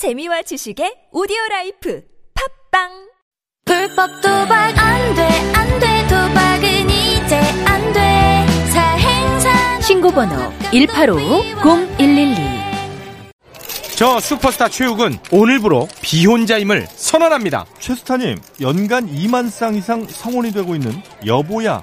재미와 지식의 오디오 라이프 팟빵 불법 도박 안 돼, 안 돼, 도박은 이제 안 돼. 사행사 신고번호 185-0112 저 슈퍼스타 최욱은 오늘부로 비혼자임을 선언합니다. 최스타님, 연간 2만 쌍 이상 성혼이 되고 있는 여보야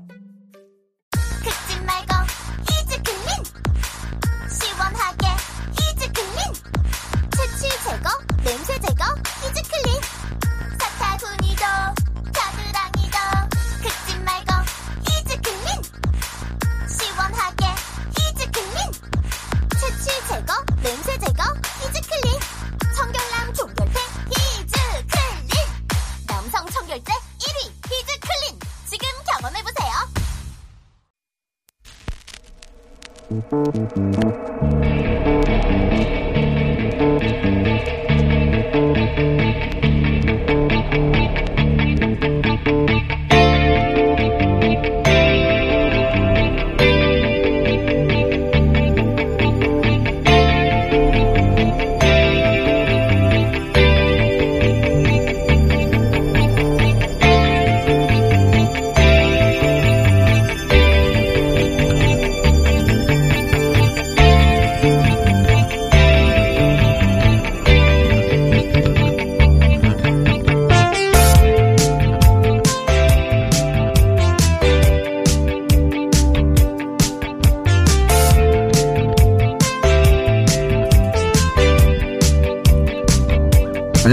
Música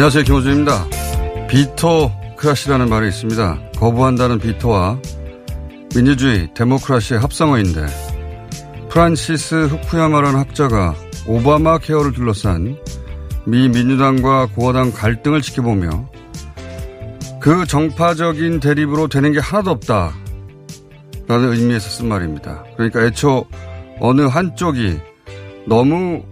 안녕하세요. 김어준입니다. vetocracy라는 말이 있습니다. 거부한다는 비토와 민주주의, 데모크라시의 합성어인데 프란시스 후쿠야마라는 학자가 오바마 케어를 둘러싼 미 민주당과 공화당 갈등을 지켜보며 그 정파적인 대립으로 되는 게 하나도 없다. 라는 의미에서 쓴 말입니다. 그러니까 애초 어느 한쪽이 너무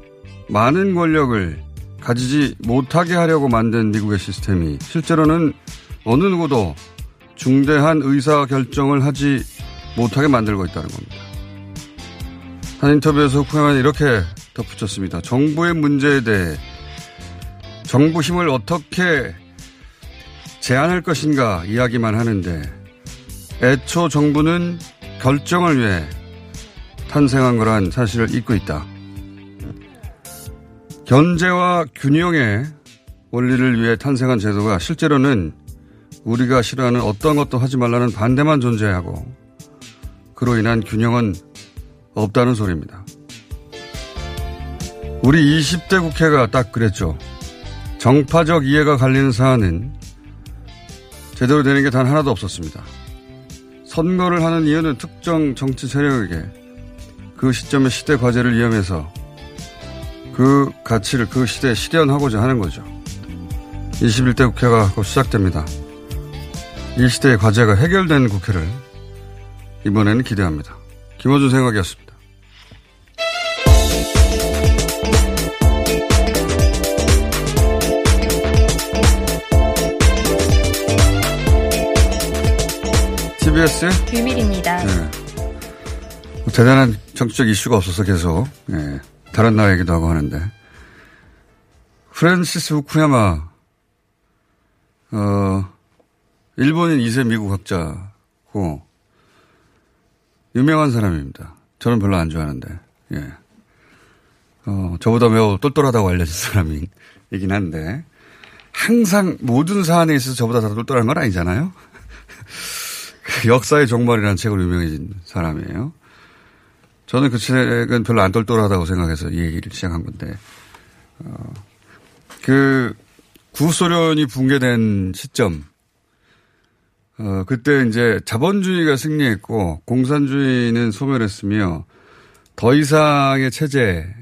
많은 권력을 가지지 못하게 하려고 만든 미국의 시스템이 실제로는 어느 누구도 중대한 의사 결정을 하지 못하게 만들고 있다는 겁니다. 한 인터뷰에서 후쿠야마는 이렇게 덧붙였습니다. 정부의 문제에 대해 정부 힘을 어떻게 제한할 것인가 이야기만 하는데 애초 정부는 결정을 위해 탄생한 거란 사실을 잊고 있다. 견제와 균형의 원리를 위해 탄생한 제도가 실제로는 우리가 싫어하는 어떤 것도 하지 말라는 반대만 존재하고 그로 인한 균형은 없다는 소리입니다. 우리 20대 국회가 딱 그랬죠. 정파적 이해가 갈리는 사안은 제대로 되는 게 단 하나도 없었습니다. 선거를 하는 이유는 특정 정치 세력에게 그 시점의 시대 과제를 이용해서 그 가치를 그 시대에 실현하고자 하는 거죠. 21대 국회가 곧 시작됩니다. 이 시대의 과제가 해결된 국회를 이번에는 기대합니다. 김호준 생각이었습니다. TBS 비밀입니다. 네. 대단한 정치적 이슈가 없어서 계속 네. 다른 나라 얘기도 하고 하는데 프란시스 후쿠야마 어 일본인 2세 미국 학자고 유명한 사람입니다. 저는 별로 안 좋아하는데 예. 어, 저보다 매우 똘똘하다고 알려진 사람이긴 한데 항상 모든 사안에 있어서 저보다 더 똘똘한 건 아니잖아요. 역사의 종말이라는 책으로 유명해진 사람이에요. 저는 그 책은 별로 안 똘똘하다고 생각해서 이 얘기를 시작한 건데, 어, 그, 구소련이 붕괴된 시점, 어, 그때 이제 자본주의가 승리했고, 공산주의는 소멸했으며, 더 이상의 체제는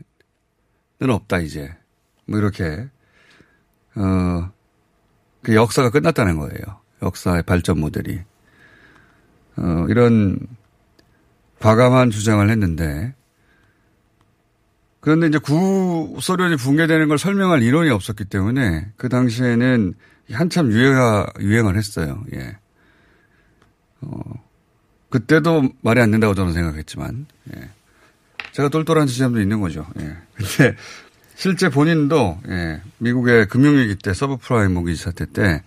없다, 이제. 뭐 이렇게 어, 그 역사가 끝났다는 거예요. 역사의 발전 모델이. 어, 이런 과감한 주장을 했는데 그런데 이제 구소련이 붕괴되는 걸 설명할 이론이 없었기 때문에 그 당시에는 한참 유행하, 유행을 했어요. 예. 어, 그때도 말이 안 된다고 저는 생각했지만, 예. 제가 똘똘한 지점도 있는 거죠. 예. 근데 실제 본인도, 예. 미국의 금융위기 때 서브프라임 모기지 사태 때,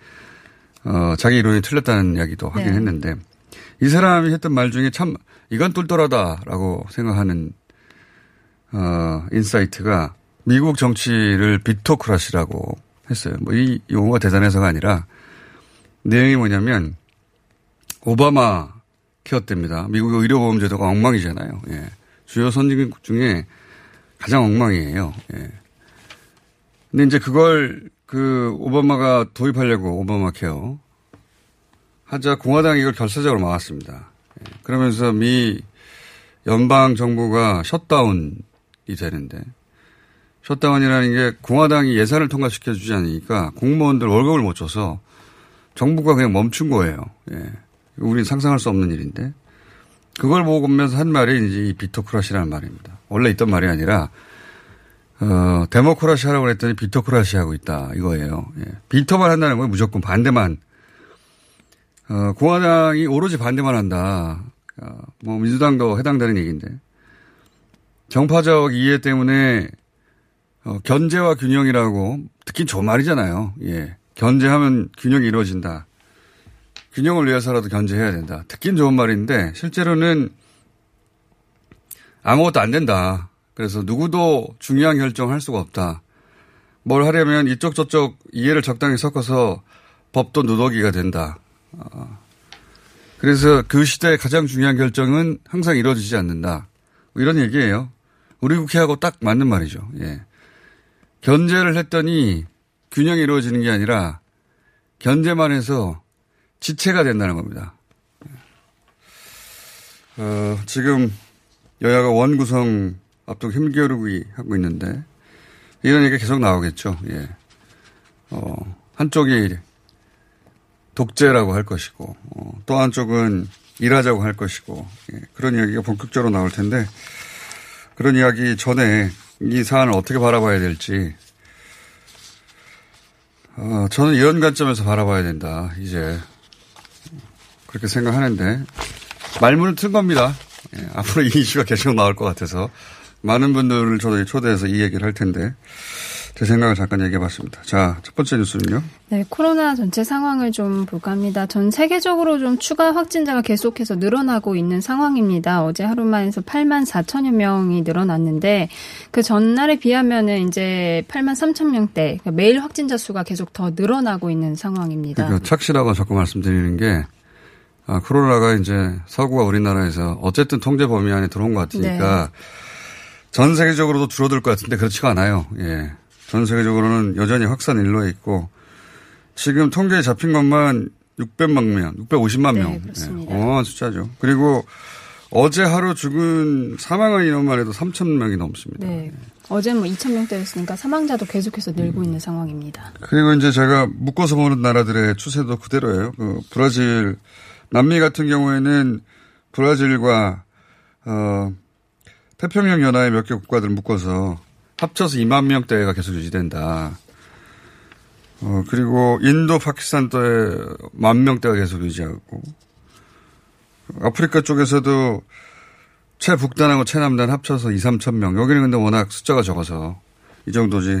어, 자기 이론이 틀렸다는 이야기도 하긴 네. 했는데, 이 사람이 했던 말 중에 참, 이건 똘똘하다라고 생각하는, 어, insight가 미국 정치를 vetocracy라고 했어요. 뭐 이 용어가 대단해서가 아니라 내용이 뭐냐면 오바마 케어 때입니다. 미국의 의료보험 제도가 엉망이잖아요. 예. 주요 선진국 중에 가장 엉망이에요. 예. 근데 이제 그걸 그 오바마가 도입하려고 오바마 케어 하자 공화당이 이걸 결사적으로 막았습니다. 예. 그러면서 미 연방 정부가 셧다운이 되는데 셧다운이라는 게 공화당이 예산을 통과시켜 주지 않으니까 공무원들 월급을 못 줘서 정부가 그냥 멈춘 거예요. 예. 우리는 상상할 수 없는 일인데 그걸 보면서 한 말이 이제 이 비토크라시라는 말입니다. 원래 있던 말이 아니라 어, 데모크라시 하라고 그랬더니 비토크라시 하고 있다 이거예요. 예. 비토만 한다는 건 무조건 반대만 어, 공화당이 오로지 반대만 한다. 어, 뭐 민주당도 해당되는 얘기인데 정파적 이해 때문에 어, 견제와 균형이라고 듣긴 좋은 말이잖아요. 예. 견제하면 균형이 이루어진다. 균형을 위해서라도 견제해야 된다. 듣긴 좋은 말인데 실제로는 아무것도 안 된다. 그래서 누구도 중요한 결정을 할 수가 없다. 뭘 하려면 이쪽 저쪽 이해를 적당히 섞어서 법도 누더기가 된다. 어. 그래서 그 시대의 가장 중요한 결정은 항상 이루어지지 않는다. 뭐 이런 얘기예요. 우리 국회하고 딱 맞는 말이죠. 예. 견제를 했더니 균형이 이루어지는 게 아니라 견제만 해서 지체가 된다는 겁니다. 어, 지금 여야가 원구성 앞두고 힘겨루기 하고 있는데 이런 얘기가 계속 나오겠죠. 예. 어, 한쪽이 독재라고 할 것이고 어, 또 한쪽은 일하자고 할 것이고 예, 그런 이야기가 본격적으로 나올 텐데 그런 이야기 전에 이 사안을 어떻게 바라봐야 될지 어, 저는 이런 관점에서 바라봐야 된다. 이제 그렇게 생각하는데 말문을 튼 겁니다. 예, 앞으로 이 이슈가 계속 나올 것 같아서 많은 분들을 저도 초대해서 이 얘기를 할 텐데 제 생각을 잠깐 얘기해 봤습니다. 자, 첫 번째 뉴스는요. 네, 코로나 전체 상황을 좀 볼까 합니다. 전 세계적으로 좀 추가 확진자가 계속해서 늘어나고 있는 상황입니다. 어제 하루만 해서 8만 4천여 명이 늘어났는데 그 전날에 비하면은 이제 8만 3천 명대 그러니까 매일 확진자 수가 계속 더 늘어나고 있는 상황입니다. 그러니까 착시라고 자꾸 말씀드리는 게 아, 코로나가 이제 서구와 우리나라에서 어쨌든 통제 범위 안에 들어온 것 같으니까 전 세계적으로도 줄어들 것 같은데 그렇지가 않아요. 예. 전 세계적으로는 여전히 확산 일로에 있고 지금 통계에 잡힌 것만 600만 명, 650만 네, 명. 그렇습니다. 예. 어마어마한 숫자죠. 그리고 어제 하루 죽은 사망한 인원만 해도 3천 명이 넘습니다. 네. 어제 뭐 2천 명대였으니까 사망자도 계속해서 늘고 있는 상황입니다. 그리고 이제 제가 묶어서 보는 나라들의 추세도 그대로예요. 그 브라질, 남미 같은 경우에는 브라질과 어, 태평양 연합의 몇 개 국가들 묶어서 합쳐서 2만 명대가 계속 유지된다. 어, 그리고 인도, 파키스탄 또에 만 명대가 계속 유지하고 아프리카 쪽에서도 최북단하고 최남단 합쳐서 2, 3천 명. 여기는 근데 워낙 숫자가 적어서 이 정도지.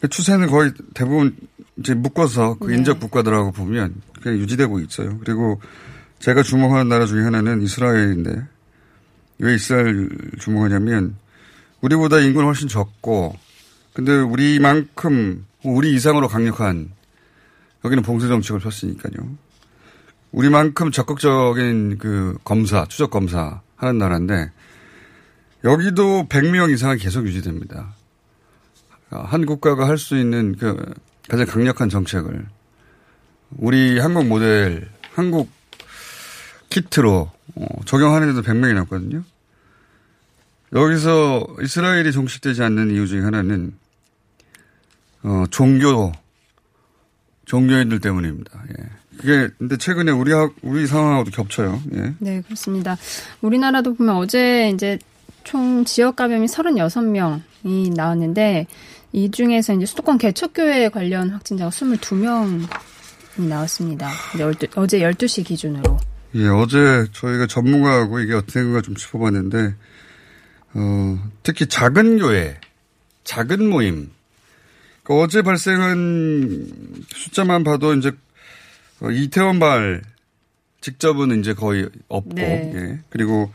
그 추세는 거의 대부분 이제 묶어서 그 네. 인접 국가들하고 보면 그냥 유지되고 있어요. 그리고 제가 주목하는 나라 중에 하나는 이스라엘인데 왜 이스라엘 주목하냐면 우리보다 인구는 훨씬 적고 근데 우리만큼 우리 이상으로 강력한 여기는 봉쇄 정책을 폈으니까요. 우리만큼 적극적인 그 검사, 추적 검사 하는 나라인데 여기도 100명 이상은 계속 유지됩니다. 한 국가가 할 수 있는 그 가장 강력한 정책을 우리 한국 모델, 한국 키트로 어, 적용하는 데도 100명이 넘거든요. 여기서 이스라엘이 종식되지 않는 이유 중에 하나는 어, 종교, 종교인들 때문입니다. 예. 그게, 근데 최근에 우리, 우리 상황하고도 겹쳐요. 예. 네, 그렇습니다. 우리나라도 보면 어제 이제 총 지역 감염이 36명이 나왔는데 이 중에서 이제 수도권 개척교회 관련 확진자가 22명이 나왔습니다. 어제 12시 기준으로. 예, 어제 저희가 전문가하고 이게 어떻게 된가 좀 짚어봤는데, 어, 특히 작은 교회, 작은 모임, 그러니까 어제 발생한 숫자만 봐도 이제 어, 이태원발 직접은 이제 거의 없고, 네. 예. 그리고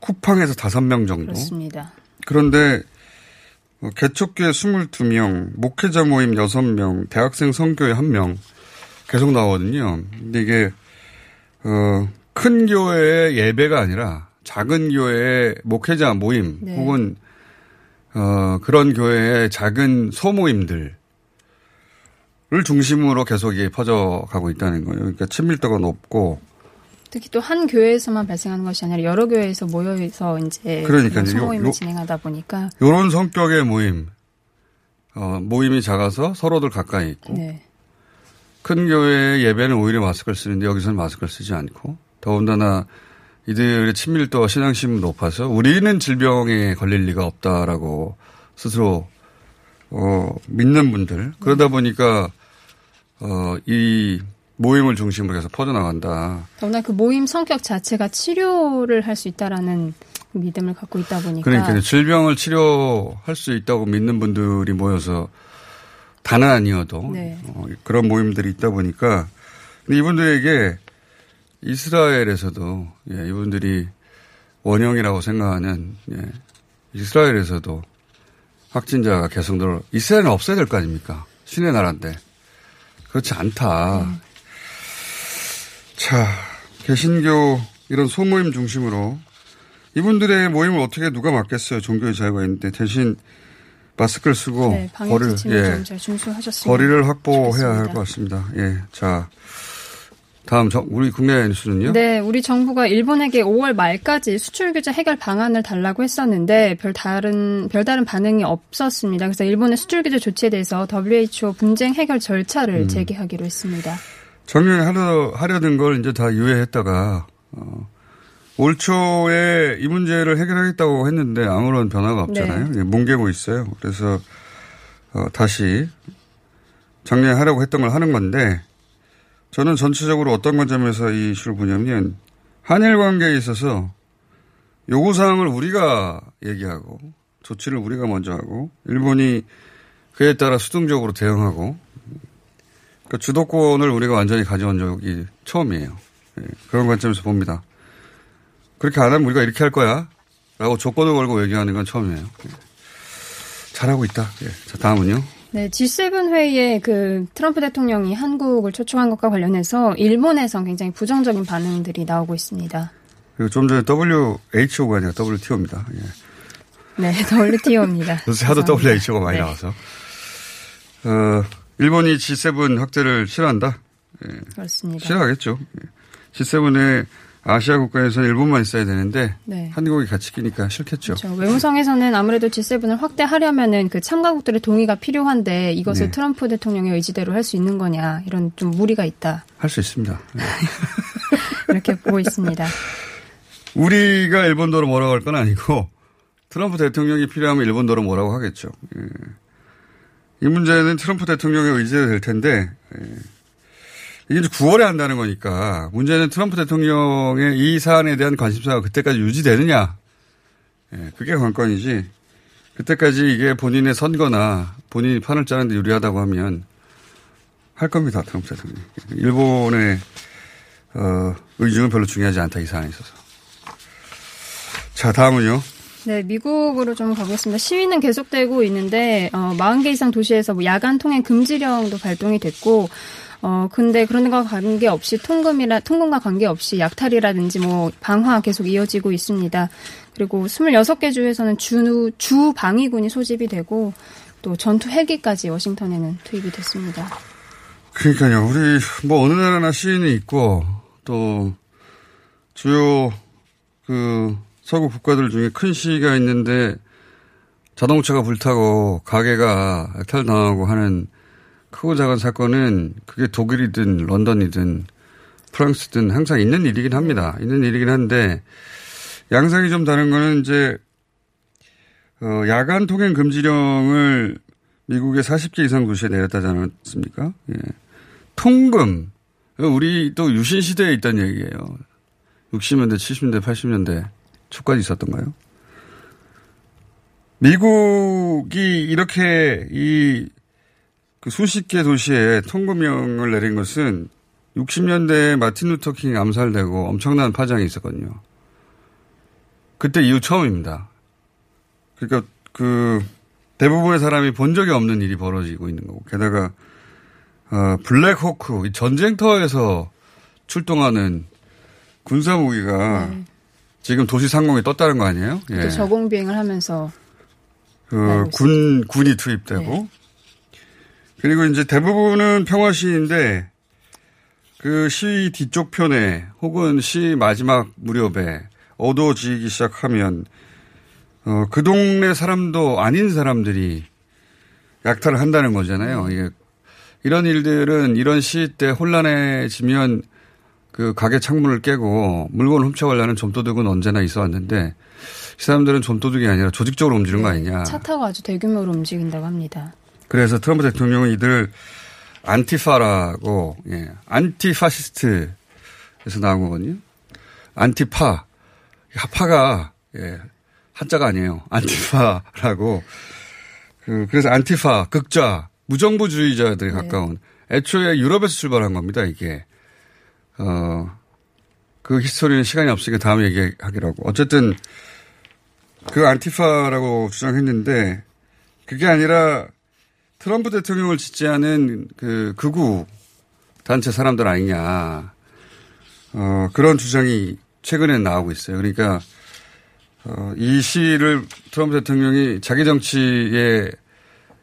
쿠팡에서 다섯 명 정도. 그렇습니다. 그런데 어, 개척교회 22명, 목회자 모임 6명, 대학생 선교회 1명 계속 나오거든요. 근데 이게 어, 큰 교회의 예배가 아니라 작은 교회의 목회자 모임 네. 혹은 어, 그런 교회의 작은 소모임들 을 중심으로 계속 이게 퍼져가고 있다는 거예요. 그러니까 친밀도가 높고 특히 또 한 교회에서만 발생하는 것이 아니라 여러 교회에서 모여서 이제 그러니까 소모임을 요, 진행하다 보니까 이런 성격의 모임, 어, 모임이 작아서 서로들 가까이 있고 네. 큰 교회의 예배는 오히려 마스크를 쓰는데 여기서는 마스크를 쓰지 않고 더군다나 이들의 친밀도와 신앙심이 높아서 우리는 질병에 걸릴 리가 없다라고 스스로 어, 믿는 분들 그러다 보니까 어, 이 모임을 중심으로 해서 퍼져나간다. 더구나 그 모임 성격 자체가 치료를 할 수 있다라는 믿음을 갖고 있다 보니까. 그러니까 질병을 치료할 수 있다고 믿는 분들이 모여서 다는 아니어도 네. 어, 그런 모임들이 있다 보니까 근데 이분들에게 이스라엘에서도 예, 이분들이 원형이라고 생각하는 예, 이스라엘에서도 확진자가 계속 늘어 이스라엘은 없어야 될 거 아닙니까? 신의 나라인데 그렇지 않다. 음. 자 개신교 이런 소모임 중심으로 이분들의 모임을 어떻게 누가 맡겠어요? 종교의 자유가 있는데 대신 마스크를 쓰고 네, 거리를 예, 거리를 확보해야 할 것 같습니다. 예, 자 다음 정, 우리 국내 뉴스는요? 네, 우리 정부가 일본에게 5월 말까지 수출 규제 해결 방안을 달라고 했었는데 별 다른 별다른 반응이 없었습니다. 그래서 일본의 수출 규제 조치에 대해서 WHO 분쟁 해결 절차를 음. 재개하기로 했습니다. 작년에 하려, 하려는 걸 이제 다 유예했다가 어, 올 초에 이 문제를 해결하겠다고 했는데 아무런 변화가 없잖아요. 네. 뭉개고 있어요. 그래서 어, 다시 작년에 하려고 했던 걸 하는 건데 저는 전체적으로 어떤 관점에서 이 이슈를 보냐면 한일 관계에 있어서 요구사항을 우리가 얘기하고 조치를 우리가 먼저 하고 일본이 그에 따라 수동적으로 대응하고 그러니까 주도권을 우리가 완전히 가져온 적이 처음이에요. 네, 그런 관점에서 봅니다. 그렇게 안 하면 우리가 이렇게 할 거야. 라고 조건을 걸고 얘기하는 건 처음이에요. 네. 잘하고 있다. 네. 자, 다음은요. 네, G7 회의에 그 트럼프 대통령이 한국을 초청한 것과 관련해서 일본에선 굉장히 부정적인 반응들이 나오고 있습니다. 그리고 좀 전에 WHO가 아니라 WTO입니다. 예. 네, WTO입니다. 요새 하도 WHO가 많이 네. 나와서. 어, 일본이 G7 확대를 싫어한다? 예. 그렇습니다. 싫어하겠죠. 예. G7에 아시아 국가에서는 일본만 있어야 되는데 네. 한국이 같이 끼니까 싫겠죠. 그렇죠. 외무성에서는 아무래도 G7을 확대하려면은 그 참가국들의 동의가 필요한데 이것을 네. 트럼프 대통령의 의지대로 할 수 있는 거냐 이런 좀 무리가 있다. 할 수 있습니다. 네. 이렇게 보고 있습니다. 우리가 일본도로 뭐라고 할 건 아니고 트럼프 대통령이 필요하면 일본도로 뭐라고 하겠죠. 예. 이 문제는 트럼프 대통령의 의지가 될 텐데 예. 이게 이제 9월에 한다는 거니까 문제는 트럼프 대통령의 이 사안에 대한 관심사가 그때까지 유지되느냐. 예, 그게 관건이지. 그때까지 이게 본인의 선거나 본인이 판을 짜는데 유리하다고 하면 할 겁니다. 트럼프 대통령. 일본의 어, 의중은 별로 중요하지 않다. 이 사안에 있어서. 자, 다음은요. 네, 미국으로 좀 가보겠습니다. 시위는 계속되고 있는데 어, 40개 이상 도시에서 뭐 야간 통행 금지령도 발동이 됐고 어, 근데 그런 거 관계없이 통금이라, 통금과 관계없이 약탈이라든지 뭐 방화 계속 이어지고 있습니다. 그리고 26개 주에서는 주, 주 방위군이 소집이 되고 또 전투 헬기까지 워싱턴에는 투입이 됐습니다. 그러니까요. 우리 뭐 어느 나라나 시인이 있고 또 주요 그 서구 국가들 중에 큰 시위가 있는데 자동차가 불타고 가게가 탈당하고 하는 크고 작은 사건은 그게 독일이든 런던이든 프랑스든 항상 있는 일이긴 합니다. 있는 일이긴 한데 양상이 좀 다른 거는 이제 어, 야간 통행 금지령을 미국의 40개 이상 도시에 내렸다지 않았습니까? 예. 통금. 우리 또 유신 시대에 있던 얘기예요. 60년대, 70년대, 80년대 초까지 있었던가요? 미국이 이렇게 이 그 수십 개 도시에 통금령을 내린 것은 60년대에 마틴 루터 킹 암살되고 엄청난 파장이 있었거든요. 그때 이후 처음입니다. 그러니까 그 대부분의 사람이 본 적이 없는 일이 벌어지고 있는 거고 게다가 어, 블랙호크 이 전쟁터에서 출동하는 군사 무기가 네. 지금 도시 상공에 떴다는 거 아니에요? 예. 저공 비행을 하면서 그 군 군이 투입되고 네. 그리고 이제 대부분은 평화 시인데 그시 뒤쪽 편에 혹은 시 마지막 무렵에 어두워지기 시작하면 어, 그 동네 사람도 아닌 사람들이 약탈을 한다는 거잖아요. 네. 이게 이런 일들은 이런 시때 혼란해지면 그 가게 창문을 깨고 물건을 훔쳐가려는 좀도둑은 언제나 있어 왔는데 이 사람들은 좀도둑이 아니라 조직적으로 움직이는 네. 거 아니냐. 차 타고 아주 대규모로 움직인다고 합니다. 그래서 트럼프 대통령은 이들 안티파라고 예, antifascist에서 나온 거거든요. 안티파 파가 예, 한자가 아니에요. 안티파라고 그 그래서 안티파 극좌 무정부주의자들에 네. 가까운 애초에 유럽에서 출발한 겁니다. 이게 어. 그 히스토리는 시간이 없으니까 다음에 얘기하기로 하고. 어쨌든, 그 안티파라고 주장했는데, 그게 아니라 트럼프 대통령을 지지하는 그 극우 단체 사람들 아니냐. 어, 그런 주장이 최근에 나오고 있어요. 그러니까, 어, 이 시를 트럼프 대통령이 자기 정치에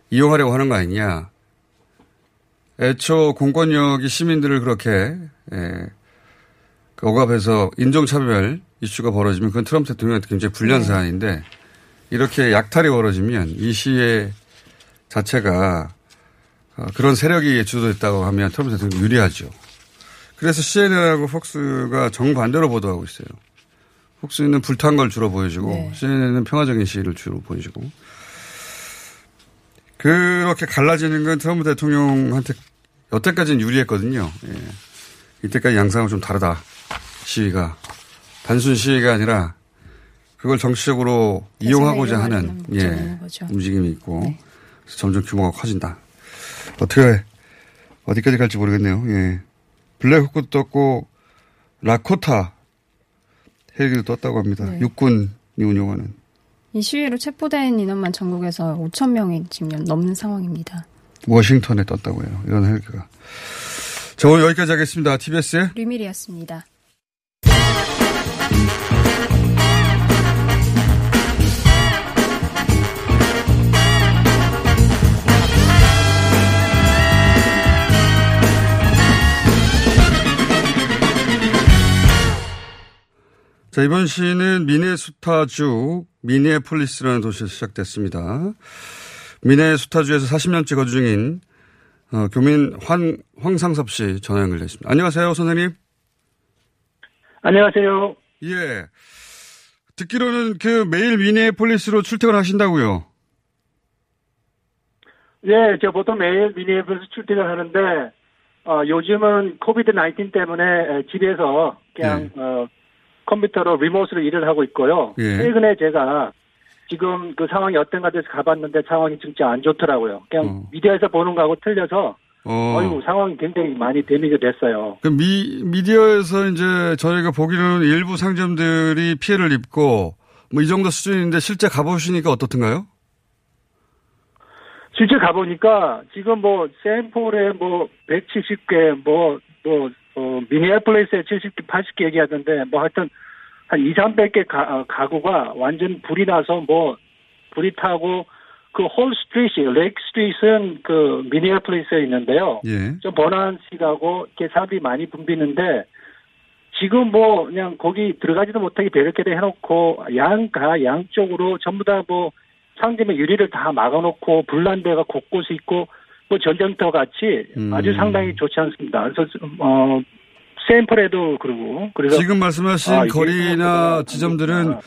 이용하려고 하는 거 아니냐. 애초 공권력이 시민들을 그렇게, 예, 그 억압해서 인종차별 이슈가 벌어지면 그건 트럼프 대통령한테 굉장히 불리한 네. 사안인데 이렇게 약탈이 벌어지면 이 시의 자체가 어, 그런 세력이 주도했다고 하면 트럼프 대통령 유리하죠. 그래서 CNN하고 폭스가 정반대로 보도하고 있어요. 폭스는 불탄 걸 주로 보여주고 네. CNN은 평화적인 시위를 주로 보여주고 그렇게 갈라지는 건 트럼프 대통령한테 여태까지는 유리했거든요. 예. 이때까지 양상은 좀 다르다. 시위가. 단순 시위가 아니라 그걸 정치적으로 이용하고자 하는 예, 움직임이 있고 네. 점점 규모가 커진다. 어떻게 어디까지 갈지 모르겠네요. 예. 블랙호크도 떴고 라코타 헬기도 떴다고 합니다. 네. 육군이 운용하는. 이 시위로 체포된 인원만 전국에서 5천 명이 지금 넘는 상황입니다. 워싱턴에 떴다고요. 이런 헬기가. 저 오늘 여기까지 하겠습니다. TBS의 류밀이었습니다. 자, 이번 시는 미네소타주 미네폴리스라는 도시에서 시작됐습니다. 미네소타주에서 40년째 거주 중인 어, 교민 황, 황상섭 씨 전화 연결됐습니다. 안녕하세요, 선생님. 안녕하세요. 예. 듣기로는 그 매일 미네폴리스로 출퇴근하신다고요? 예, 저 보통 매일 미네폴리스 출퇴근 하는데 어, 요즘은 COVID 19 때문에 집에서 그냥 예. 어, 컴퓨터로 remote로 일을 하고 있고요. 예. 최근에 제가 지금 그 상황이 어떤가 돼서 가봤는데 상황이 진짜 안 좋더라고요. 그냥 어. 미디어에서 보는 거하고 틀려서 어. 어이구 상황이 굉장히 많이 데미가 됐어요. 그 미, 미디어에서 이제 저희가 보기로는 일부 상점들이 피해를 입고 뭐 이 정도 수준인데 실제 가보시니까 어떻던가요? 실제 가보니까 지금 뭐 샌폴에 뭐 170개 뭐, 뭐, 어, 미니애플레이스에 70개, 80개 얘기하던데 뭐 하여튼 한 2, 300개 가, 어, 가구가 완전 불이 나서 뭐 불이 타고 그 홀 스트리트, 레이크 스트리트는 그 미니애플리스에 있는데요. 예. 좀 번화한 시가고 이렇게 사람들이 많이 붐비는데 지금 뭐 그냥 거기 들어가지도 못하게 바리케이드를 해놓고 양가 양쪽으로 전부 다 뭐 상점의 유리를 다 막아놓고 불난 데가 곳곳에 있고 뭐 전쟁터 같이 음. 아주 상당히 좋지 않습니다. 그래서 어 세인트폴에도 그러고 그래서 지금 말씀하신 아, 거리나 지점들은 아,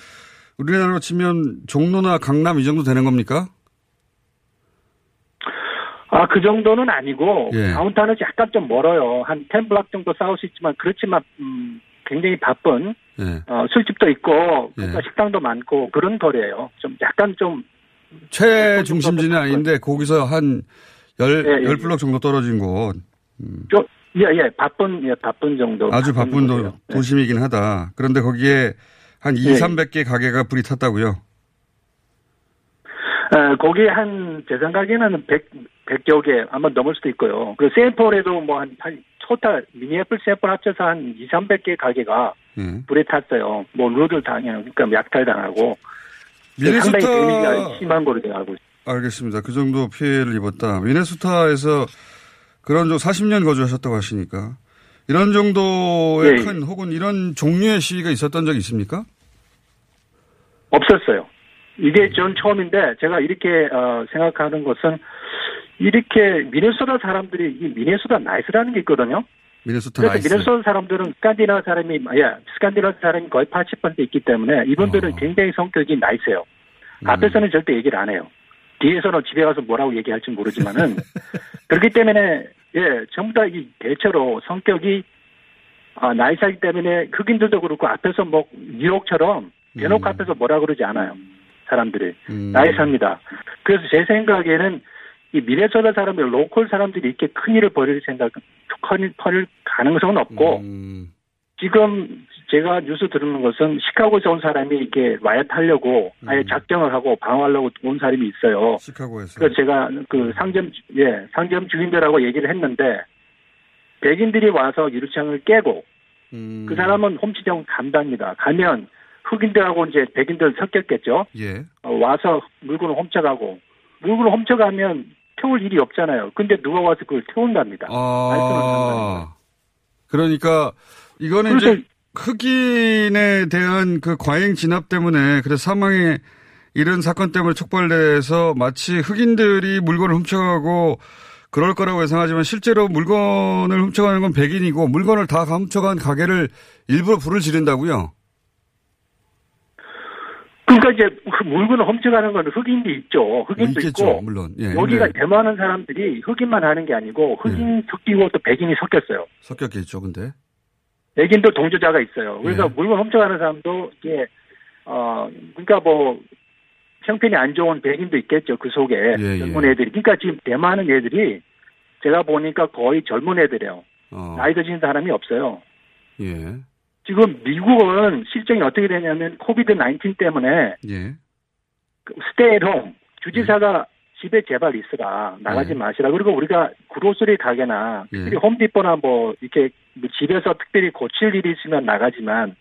우리나라로 치면 종로나 강남 이 정도 되는 겁니까? 아, 그 정도는 아니고, 예. 다운타운은 약간 좀 멀어요. 한 10블락 정도 싸울 수 있지만, 그렇지만, 음, 굉장히 바쁜, 예. 어, 술집도 있고, 예. 식당도 많고, 그런 거리예요. 좀, 약간 좀, 최중심지는 아닌데 거기서 한 열, 예, 예. 열 블럭 정도 떨어진 곳. 좀, 예, 예, 바쁜, 예, 바쁜 정도. 아주 바쁜 도, 거리예요. 네. 도심이긴 하다. 그런데 거기에 한 2, 예. 300개 가게가 불이 탔다고요? 어, 거기 한, 제 생각에는 100, 100여 개, 아마 넘을 수도 있고요. 그 샘플에도 뭐 한, 한, 토탈, 미니애플 샘플 합쳐서 한 2, 300개 가게가 예. 불에 탔어요. 뭐, 룰을 당해요. 그러니까 약탈당하고. 상당히 데미지가 심한 거로 제가 알고 있습니다. 알겠습니다. 그 정도 피해를 입었다. 미네소타에서 그런 쪽 40년 거주하셨다고 하시니까 이런 정도의 예, 예. 큰 혹은 이런 종류의 시위가 있었던 적이 있습니까? 없었어요. 이게 전 처음인데 제가 이렇게 어, 생각하는 것은 이렇게 미네소타 사람들이 이 Minnesota nice라는 게 있거든요. 미네소타 그래서 nice. 미네소타 사람들은 스칸디나 사람이 예, 스칸디나 사람이 거의 80% 있기 때문에 이분들은 어. 굉장히 성격이 nice해요. 음. 앞에서는 절대 얘기를 안 해요. 뒤에서는 집에 가서 뭐라고 얘기할지 모르지만은 그렇기 때문에 예 전부 다 이 대체로 성격이 아, nice하기 때문에 흑인들도 그렇고 앞에서 뭐 뉴욕처럼 대놓고 음. 앞에서 뭐라 그러지 않아요 사람들이 음. nice합니다. 그래서 제 생각에는 이 미네소타 사람들 local 사람들이 이렇게 큰 일을 벌일 생각 큰 벌일 가능성은 없고 음. 지금 제가 뉴스 들은 것은 시카고에서 온 사람이 이렇게 riot하려고 아예 음. 작정을 하고 방어하려고 온 사람이 있어요. 시카고에서. 그래서 제가 그 상점 예 상점 주인들하고 얘기를 했는데 백인들이 와서 유리창을 깨고 음. 그 사람은 홈치정 간답니다. 가면 흑인들하고 이제 백인들 섞였겠죠. 예. 어, 와서 물건을 훔쳐가고 물건을 훔쳐가면 태울 일이 없잖아요. 근데 누가 와서 그걸 태운답니다. 아. 그러니까 이거는 이제 흑인에 대한 그 과잉 진압 때문에 그래서 사망에 이런 사건 때문에 촉발돼서 마치 흑인들이 물건을 훔쳐가고 그럴 거라고 예상하지만 실제로 물건을 훔쳐가는 건 백인이고 물건을 다 훔쳐간 가게를 일부러 불을 지른다고요. 그러니까 이제 그 물건을 훔쳐가는 건 흑인도 있죠. 흑인도 있겠죠, 있고 물론. 예. 여기가 근데 대만한 사람들이 흑인만 하는 게 아니고 흑인 섞이고 또 백인이 섞였어요. 섞였겠죠, 근데. 백인도 동조자가 있어요. 그래서 예. 물건 훔쳐가는 사람도 이게 어 그러니까 뭐 형편이 안 좋은 백인도 있겠죠 그 속에 예, 젊은 예. 애들이. 그러니까 지금 대만은 애들이 제가 보니까 거의 젊은 애들이에요. 어. 나이 드신 사람이 없어요. 예. 지금 미국은 실정이 어떻게 되냐면 코비드 19 때문에 예. 스테이홈 주지사가 집에 제발 있으라 나가지 네. 마시라 그리고 우리가 그로스리 가게나 예. 특별히 홈디포나 뭐 이렇게 뭐 집에서 특별히 고칠 일이 있으면 나가지만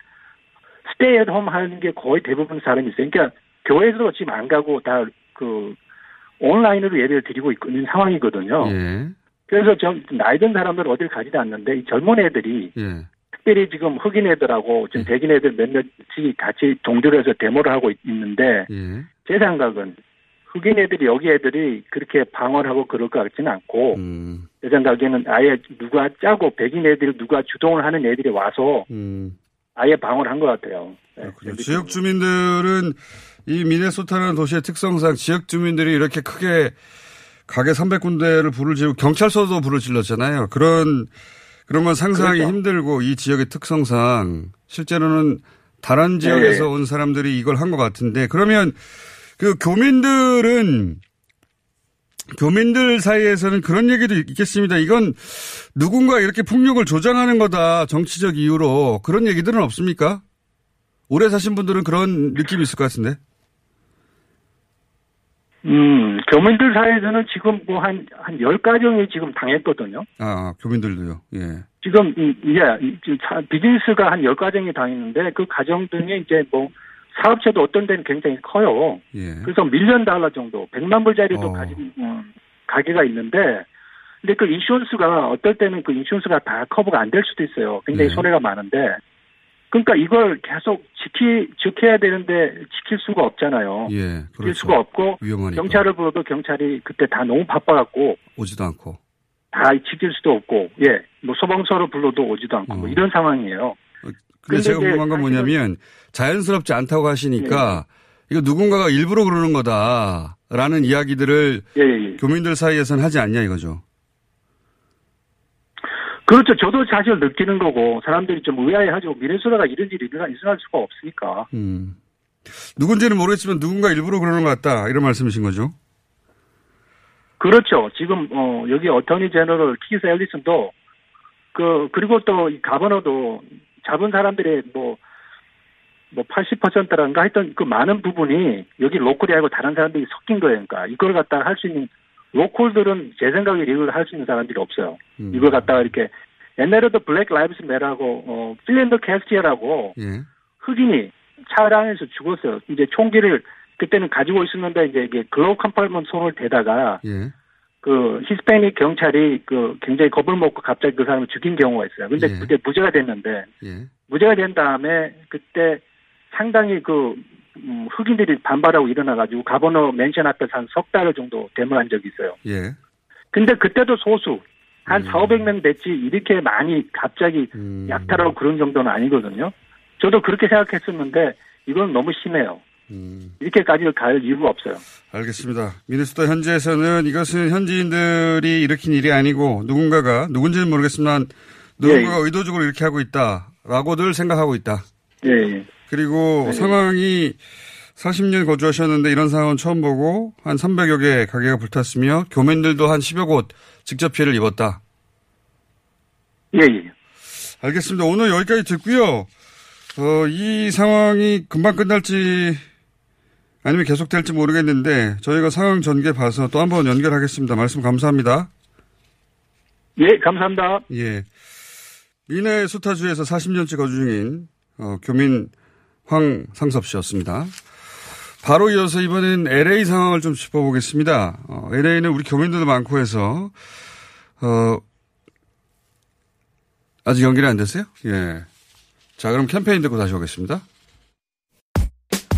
스테이홈 하는 게 거의 대부분 사람이 있어요. 그러니까 교회에서도 지금 안 가고 다 그 온라인으로 예배를 드리고 있- 있는 상황이거든요. 예. 그래서 좀 나이 든 사람들은 어딜 가지도 않는데 이 젊은 애들이 예. 특별히 지금 흑인 애들하고 지금 예. 백인 애들 몇몇이 같이 동조를 해서 데모를 하고 있- 있는데 예. 제 생각은 흑인 애들이 여기 애들이 그렇게 방어를 하고 그럴 것 같지는 않고 음. 제 생각에는 아예 누가 짜고 백인 애들이 누가 주동을 하는 애들이 와서 음. 아예 방어를 한 것 같아요. 네, 지역 주민들은 이 미네소타라는 도시의 특성상 지역 주민들이 이렇게 크게 가게 300군데를 불을 지르고 경찰서도 불을 질렀잖아요. 그런 그런 건 상상하기 그렇죠. 힘들고 이 지역의 특성상 실제로는 다른 지역에서 네. 온 사람들이 이걸 한 것 같은데 그러면 그 교민들은 교민들 사이에서는 그런 얘기도 있겠습니다. 이건 누군가 이렇게 폭력을 조장하는 거다 정치적 이유로 그런 얘기들은 없습니까? 오래 사신 분들은 그런 느낌이 있을 것 같은데. 음, 교민들 사이에서는 지금 뭐 한, 한열 가정이 지금 당했거든요. 아, 교민들도요. 예. 지금, 이- 예, 비즈니스가 한열 가정이 당했는데 그 가정 중에 이제 뭐 사업체도 어떤 데는 굉장히 커요. 예. 그래서 밀리언 달러 정도, 100만 불짜리도 어. 가진 음, 가게가 있는데, 근데 그 인슈런스가 어떨 때는 그 인슈런스가 다 커버가 안 될 수도 있어요. 굉장히 네. 손해가 많은데, 그러니까 이걸 계속 지키 지켜야 되는데 지킬 수가 없잖아요. 예, 지킬 그렇죠. 수가 없고 위험하니까. 경찰을 불러도 경찰이 그때 다 너무 바빠갖고 오지도 않고. 다 지킬 수도 없고 예, 뭐 소방서를 불러도 오지도 않고 뭐 어. 이런 상황이에요. 근데 근데 제가 궁금한 건 뭐냐면 자연스럽지 않다고 하시니까 이거 누군가가 일부러 그러는 거다라는 이야기들을 예. 교민들 사이에서는 하지 않냐 이거죠. 그렇죠. 저도 사실 느끼는 거고 사람들이 좀 의아해하죠. 미네소다가 이런 일이 일어날 수가 없으니까. 음. 누군지는 모르겠지만 누군가 일부러 그러는 것 같다 이런 말씀이신 거죠. 그렇죠. 지금 어 여기 어터니 제너럴 키스 앨리슨도 그 그리고 또 이 가버너도 잡은 사람들의 뭐 뭐 80%란가 하여튼 그 많은 부분이 여기 local이 아니고 다른 사람들이 섞인 거예요. 그러니까 이걸 갖다가 할 수 있는 local들은 제 생각에 이걸 할 수 있는 사람들이 없어요. 음. 이걸 갖다가 이렇게 옛날에도 Black Lives Matter라고 어 Philando Castile이라고 예. 흑인이 차량에서 죽었어요. 이제 총기를 그때는 가지고 있었는데 이제 이게 glove compartment 손을 대다가 예. 그 히스패닉 경찰이 그 굉장히 겁을 먹고 갑자기 그 사람을 죽인 경우가 있어요. 근데 예. 그게 무죄가 됐는데 예. 무죄가 된 다음에 그때 상당히 그 음, 흑인들이 반발하고 일어나가지고 가버너 맨션 앞에서 한 석 달 정도 데모한 적이 있어요. 예. 근데 그때도 소수 한 음. 4, 500명 됐지 이렇게 많이 갑자기 음. 약탈하고 그런 정도는 아니거든요. 저도 그렇게 생각했었는데 이건 너무 심해요. 음. 이렇게까지 갈 이유가 없어요. 알겠습니다. 미네소타 현지에서는 이것은 현지인들이 일으킨 일이 아니고 누군가가 누군지는 모르겠지만 누군가가 예, 의도적으로 이렇게 하고 있다라고들 생각하고 있다. 예, 예. 그리고 네. 상황이 40년 거주하셨는데 이런 상황은 처음 보고 한 300여 개 가게가 불탔으며 교민들도 한 10여 곳 직접 피해를 입었다. 예, 예. 알겠습니다. 오늘 여기까지 듣고요. 어, 이 상황이 금방 끝날지 아니면 계속될지 모르겠는데 저희가 상황 전개 봐서 또 한 번 연결하겠습니다. 말씀 감사합니다. 예, 감사합니다. 예. 미네 수타주에서 40년째 거주 중인 어, 교민 황상섭 씨였습니다. 바로 이어서 이번엔 LA 상황을 좀 짚어보겠습니다. 어, LA는 우리 교민들도 많고 해서 어, 아직 연결이 안 됐어요? 예. 자, 그럼 캠페인 듣고 다시 오겠습니다.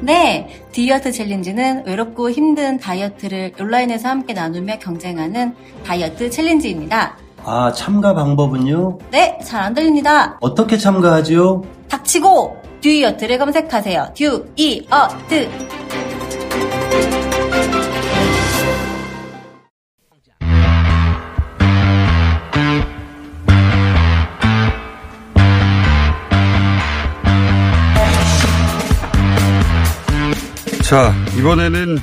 네, 듀이어트 챌린지는 외롭고 힘든 다이어트를 온라인에서 함께 나누며 경쟁하는 다이어트 챌린지입니다. 아, 참가 방법은요? 네, 잘 안 들립니다. 어떻게 참가하지요? 닥치고 듀이어트를 검색하세요. 듀이어트. 자, 이번에는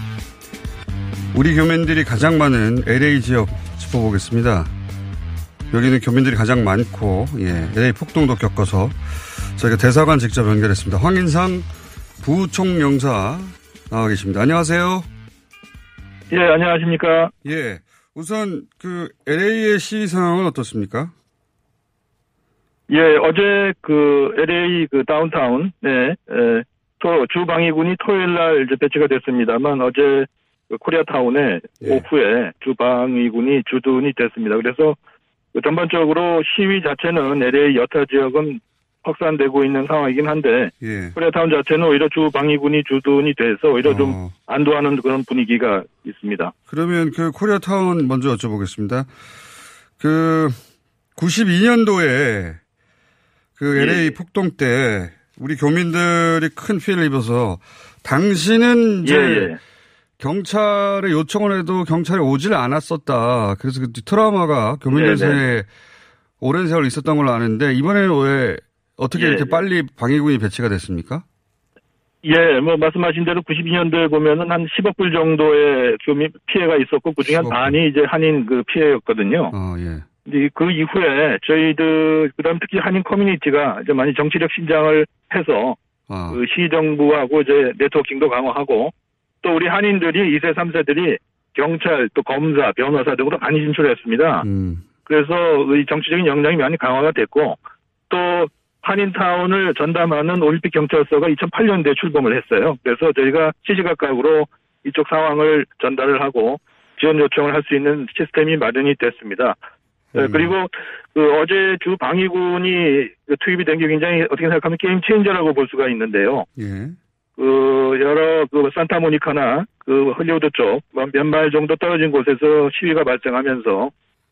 우리 교민들이 가장 많은 LA 지역 짚어보겠습니다. 여기는 교민들이 가장 많고, 예, LA 폭동도 겪어서 저희가 대사관 직접 연결했습니다. 황인상 부총영사 나와 계십니다. 안녕하세요. 예, 안녕하십니까. 예. 우선 그 LA의 시위 상황은 어떻습니까? 예, 어제 그 LA 그 다운타운, 네, 에, 또 주방위군이 토요일 날 이제 배치가 됐습니다만 어제 그 코리아타운에 오후에 주방위군이 주둔이 됐습니다. 그래서 그 전반적으로 시위 자체는 LA 여타 지역은 확산되고 있는 상황이긴 한데 예. 코리아타운 자체는 오히려 주방위군이 주둔이 돼서 오히려 좀 어. 안도하는 그런 분위기가 있습니다. 그러면 그 코리아타운 먼저 여쭤보겠습니다. 그 92년도에 그 예. LA 폭동 때 우리 교민들이 큰 피해를 입어서 당신은 이제 예, 예. 경찰에 요청을 해도 경찰이 오질 않았었다. 그래서 그 트라우마가 교민들. 사이에 오랜 세월 있었던 걸로 아는데 이번에는 왜 어떻게 예, 이렇게 예. 빨리 방위군이 배치가 됐습니까? 예, 뭐 말씀하신 대로 92년도에 보면은 한 10억 불 정도의 교민 피해가 있었고 그중에 한 반이 이제 한인 그 피해였거든요. 어, 예. 그 이후에 저희들 그다음 특히 한인 커뮤니티가 이제 많이 정치력 신장을 해서 아. 그 시정부하고 이제 네트워킹도 강화하고 또 우리 한인들이 2세, 3세들이 경찰 또 검사, 변호사 등으로 많이 진출했습니다. 음. 그래서 이 정치적인 역량이 많이 강화가 됐고 또 한인타운을 전담하는 올림픽 경찰서가 2008년도에 출범을 했어요. 그래서 저희가 시시각각으로 이쪽 상황을 전달을 하고 지원 요청을 할 수 있는 시스템이 마련이 됐습니다. 네, 그리고 그 어제 주 방위군이 그 투입이 된 게 굉장히 어떻게 생각하면 game changer라고 볼 수가 있는데요. 예. 그 여러 그 산타모니카나 그 헐리우드 쪽 몇 마일 정도 떨어진 곳에서 시위가 발생하면서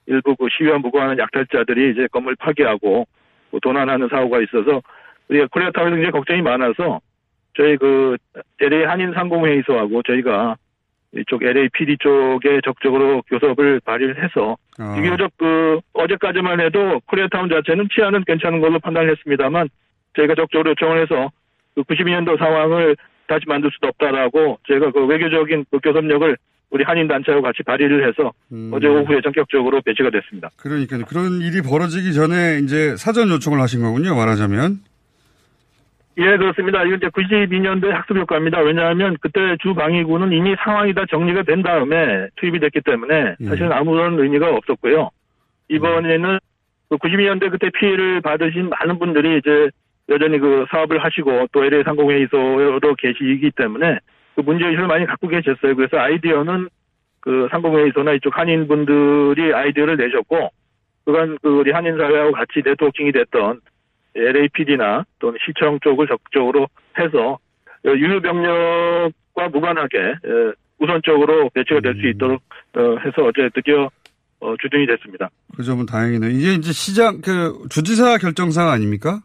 일부 그 시위와 무관한 약탈자들이 이제 건물 파괴하고 뭐 도난하는 사고가 있어서 우리가 코리아타운에 굉장히 걱정이 많아서 저희 그 LA 한인 상공회의소하고 저희가 이쪽 LA PD 쪽에 적극적으로 교섭을 발의를 해서 아. 비교적 그 어제까지만 해도 코리아타운 자체는 치안은 괜찮은 걸로 판단을 했습니다만 저희가 적극적으로 요청을 해서 그 92년도 상황을 다시 만들 수도 없다라고 저희가 그 외교적인 그 교섭력을 우리 한인 단체와 같이 발의를 해서 음. 어제 오후에 전격적으로 배치가 됐습니다. 그러니까요. 그런 일이 벌어지기 전에 이제 사전 요청을 하신 거군요. 말하자면. 예, 그렇습니다. 이건 이제 92년도의 학습 효과입니다. 왜냐하면 그때 주 방위군은 이미 상황이 다 정리가 된 다음에 투입이 됐기 때문에 사실은 아무런 의미가 없었고요. 이번에는 그 92년대 그때 피해를 받으신 많은 분들이 이제 여전히 그 사업을 하시고 또 LA 상공회의소로 계시기 때문에 그 문제의식을 많이 갖고 계셨어요. 그래서 아이디어는 그 상공회의소나 이쪽 한인분들이 아이디어를 내셨고 그간 그 우리 한인사회하고 같이 네트워킹이 됐던 LAPD나 또는 시청 쪽을 적극적으로 해서 유유병력과 무관하게 에, 우선적으로 배치가 될 수 있도록 어, 해서 어제 드디어 어, 주둔이 됐습니다. 그 점은 다행이네요. 이게 이제 시장, 그, 주지사 결정사항 아닙니까?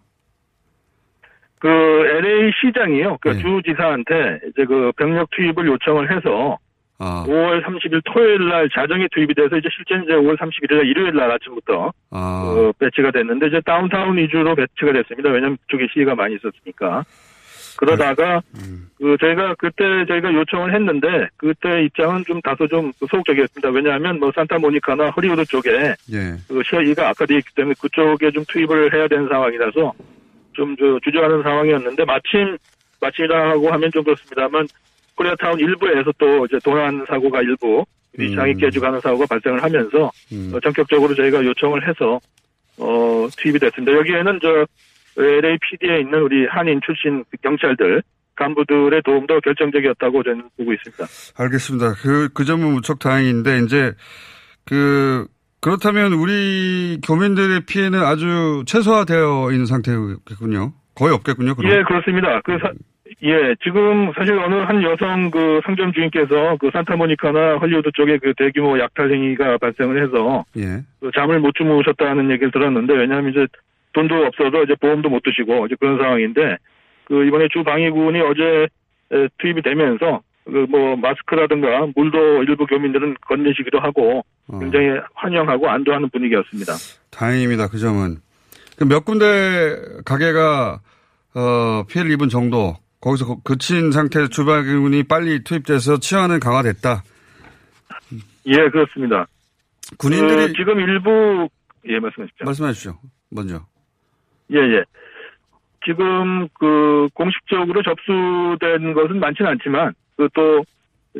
그 LA 시장이요. 네. 그 주지사한테 이제 그 병력 투입을 요청을 해서 아. 5월 30일 토요일 날 자정에 투입이 돼서 이제 실제 이제 5월 31일 날 일요일 날 아침부터 아. 어, 배치가 됐는데 이제 다운타운 위주로 배치가 됐습니다. 왜냐하면 그쪽에 시위가 많이 있었으니까. 그러다가 그 저희가 그때 저희가 요청을 했는데 그때 입장은 좀 다소 좀 소극적이었습니다. 왜냐하면 뭐 산타모니카나 허리우드 쪽에 예. 그 시위가 악화되어 있기 때문에 그쪽에 좀 투입을 해야 되는 상황이라서 좀저 주저하는 상황이었는데 마침 마침이라고 하면 좀 그렇습니다만 코리아타운 일부에서 또 이제 도난 사고가 일부 이 장이 깨져가는 사고가 발생을 하면서 어, 전격적으로 저희가 요청을 해서 어 투입이 됐습니다. 여기에는 저 LAPD에 있는 우리 한인 출신 경찰들 간부들의 도움도 결정적이었다고 저는 보고 있습니다. 알겠습니다. 그, 그 점은 무척 다행인데, 이제, 그, 그렇다면 우리 교민들의 피해는 아주 최소화되어 있는 상태겠군요. 거의 없겠군요, 그럼. 예, 그렇습니다. 그 사- 예, 지금 사실 어느 한 여성 그 상점 주인께서 그 산타모니카나 헐리우드 쪽에 그 대규모 약탈 행위가 발생을 해서 예. 그 잠을 못 주무셨다는 얘기를 들었는데 왜냐하면 이제 돈도 없어서 이제 보험도 못 드시고 이제 그런 상황인데 그 이번에 주 방위군이 어제 에, 투입이 되면서 그 뭐 마스크라든가 물도 일부 교민들은 건네시기도 하고 어. 굉장히 환영하고 안도하는 분위기였습니다. 다행입니다, 그 점은. 그몇 군데 가게가, 어, 피해를 입은 정도, 거기서 거- 그친 상태에서 주방군이 빨리 투입돼서 치안은 강화됐다. 예, 그렇습니다. 군인들이 그 지금 일부 예 말씀하십시오. 말씀해 주십시오. 먼저. 예, 예. 지금 그 공식적으로 접수된 것은 많지는 않지만 그또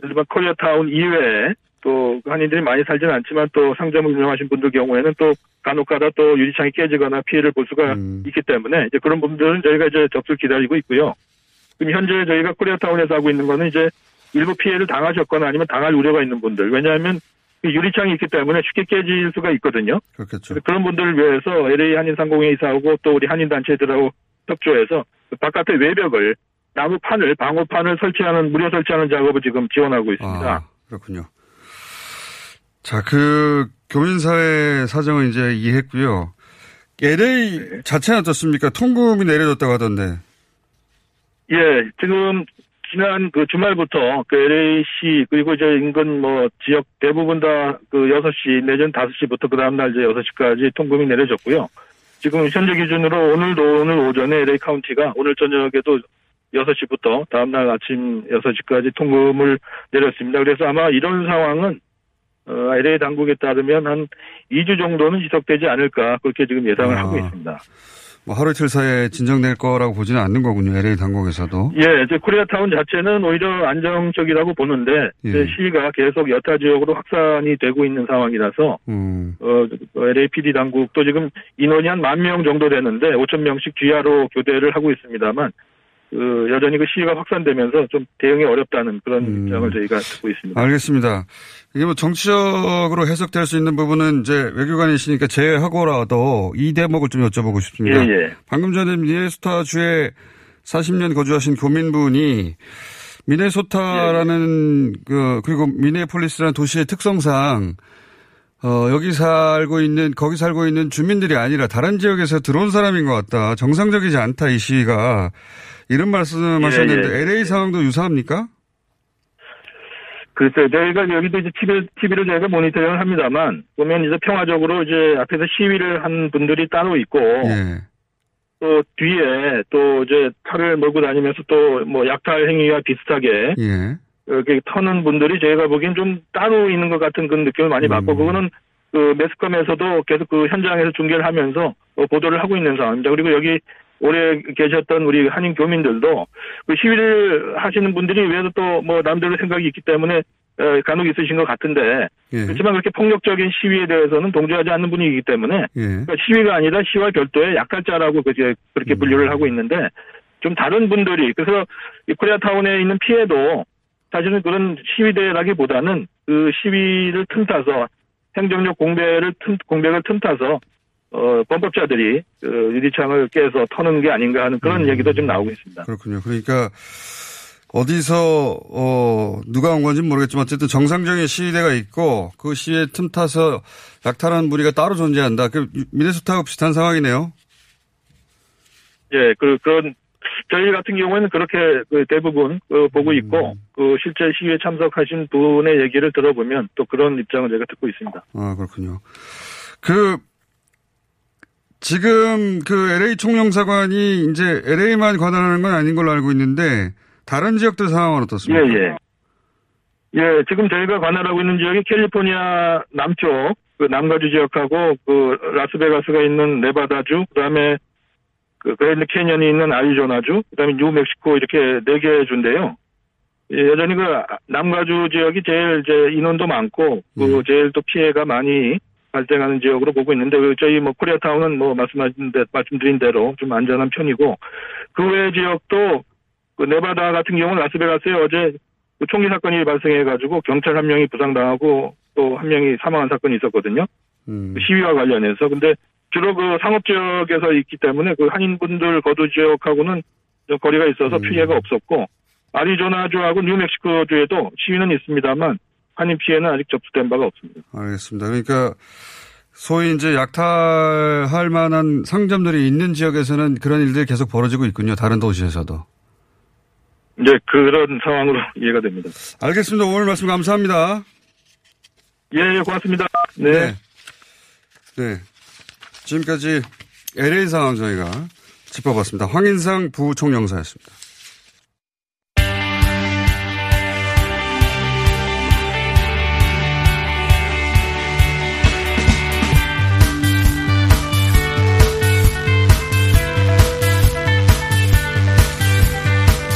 일반 코리아타운 이외에 또 한인들이 많이 살지는 않지만 또 상점을 운영하신 분들 경우에는 또 간혹가다 또 유리창이 깨지거나 피해를 볼 수가 있기 때문에 이제 그런 분들은 저희가 이제 접수를 기다리고 있고요. 지금 현재 저희가 코리아타운에서 하고 있는 거는 이제 일부 피해를 당하셨거나 아니면 당할 우려가 있는 분들 왜냐하면 그 유리창이 있기 때문에 쉽게 깨질 수가 있거든요. 그렇겠죠. 그런 분들을 위해서 LA 한인상공회의사하고 또 우리 한인단체들하고 협조해서 그 바깥의 외벽을 나무판을 방호판을 설치하는 무료 설치하는 작업을 지금 지원하고 있습니다. 아, 그렇군요. 자, 그 교민사회 사정은 이제 이해했고요. LA 자체는 어떻습니까? 통금이 내려졌다고 하던데. 예, 지금 지난 그 주말부터 그 LA시 그리고 이제 인근 뭐 지역 대부분 다 그 6시 내전 5시부터 그 다음날 이제 6시까지 통금이 내려졌고요. 지금 현재 기준으로 오늘도 오늘 오전에 LA 카운티가 오늘 저녁에도 6시부터 다음날 아침 6시까지 통금을 내렸습니다. 그래서 아마 이런 상황은 어, LA 당국에 따르면 한 2주 정도는 지속되지 않을까 그렇게 지금 예상을 아. 하고 있습니다. 뭐 하루 이틀 사이에 진정될 거라고 보지는 않는 거군요. LA 당국에서도. 예, 이제 코리아타운 자체는 오히려 안정적이라고 보는데 예. 시위가 계속 여타 지역으로 확산이 되고 있는 상황이라서 음. 어, LAPD 당국도 지금 인원이 한 만 명 정도 되는데 5천 명씩 귀하로 교대를 하고 있습니다만 그 여전히 그 시위가 확산되면서 좀 대응이 어렵다는 그런 음. 입장을 저희가 듣고 있습니다. 알겠습니다. 이게 뭐 정치적으로 해석될 수 있는 부분은 이제 외교관이시니까 제외하고라도 이 대목을 좀 여쭤보고 싶습니다. 예, 예. 방금 전에 미네소타주에 40년 거주하신 교민분이 미네소타라는 그 그리고 미네폴리스라는 도시의 특성상 어, 여기 살고 있는, 거기 살고 있는 주민들이 아니라 다른 지역에서 들어온 사람인 것 같다. 정상적이지 않다, 이 시위가. 이런 말씀 하셨는데, 예, 예. LA 상황도 유사합니까? 글쎄요, 저희가 여기도 이제 TV, TV를 저희가 모니터링을 합니다만, 보면 이제 평화적으로 이제 앞에서 시위를 한 분들이 따로 있고, 예. 또 뒤에 또 이제 칼을 몰고 다니면서 또 뭐 약탈 행위와 비슷하게 예. 이렇게 터는 분들이 저희가 보기엔 좀 따로 있는 것 같은 그런 느낌을 많이 받고 그거는 그 매스컴에서도 계속 그 현장에서 중계를 하면서 어, 보도를 하고 있는 상황입니다. 그리고 여기 오래 계셨던 우리 한인 교민들도 그 시위를 하시는 분들이 외에도 또 뭐 남들의 생각이 있기 때문에 어, 간혹 있으신 것 같은데 예. 그렇지만 그렇게 폭력적인 시위에 대해서는 동조하지 않는 분이기 때문에 예. 그러니까 시위가 아니라 시와 별도의 약탈자라고 그제 그렇게 분류를 하고 있는데 좀 다른 분들이 그래서 이 코리아타운에 있는 피해도 사실은 그런 시위대라기보다는 그 시위를 틈타서 행정력 공백을 틈 공백을 틈타서 어 범법자들이 그 유리창을 깨서 터는 게 아닌가 하는 그런 얘기도 좀 나오고 있습니다. 그렇군요. 그러니까 어디서 어 누가 온 건지 는 모르겠지만 어쨌든 정상적인 시위대가 있고 그 시위에 틈타서 약탈하는 무리가 따로 존재한다. 그 미네소타하고 비슷한 상황이네요. 예, 그 그런 저희 같은 경우에는 그렇게 그 대부분 그 보고 있고 그 실제 시위에 참석하신 분의 얘기를 들어보면 또 그런 입장을 제가 듣고 있습니다. 아 그렇군요. 그 지금 그 LA 총영사관이 이제 LA만 관할하는 건 아닌 걸로 알고 있는데 다른 지역들 상황은 어떻습니까? 예, 예. 예, 지금 저희가 관할하고 있는 지역이 캘리포니아 남쪽, 그 남가주 지역하고 그 라스베가스가 있는 네바다주, 그 다음에 그 그랜드 캐년이 있는 아리조나주, 그 다음에 뉴멕시코 이렇게 네 개 주인데요. 예, 여전히 그 남가주 지역이 제일 이제 인원도 많고, 그 제일 또 피해가 많이 발생하는 지역으로 보고 있는데, 그 저희 뭐 코리아타운은 뭐 말씀하신 대, 말씀드린 대로 좀 안전한 편이고, 그 외 지역도 그 네바다 같은 경우는 라스베가스에 어제 그 총기 사건이 발생해가지고 경찰 한 명이 부상당하고 또 한 명이 사망한 사건이 있었거든요. 음. 그 시위와 관련해서. 근데 주로 그 상업 지역에서 있기 때문에 그 한인분들 거주 지역하고는 좀 거리가 있어서 피해가 없었고 아리조나주하고 뉴멕시코주에도 시위는 있습니다만 한인 피해는 아직 접수된 바가 없습니다. 알겠습니다. 그러니까 소위 이제 약탈할 만한 상점들이 있는 지역에서는 그런 일들이 계속 벌어지고 있군요. 다른 도시에서도. 이제 그런 상황으로 이해가 됩니다. 알겠습니다. 오늘 말씀 감사합니다. 예, 예, 고맙습니다. 네. 네. 네. 지금까지 LA 상황 저희가 짚어봤습니다. 황인상 부총영사였습니다.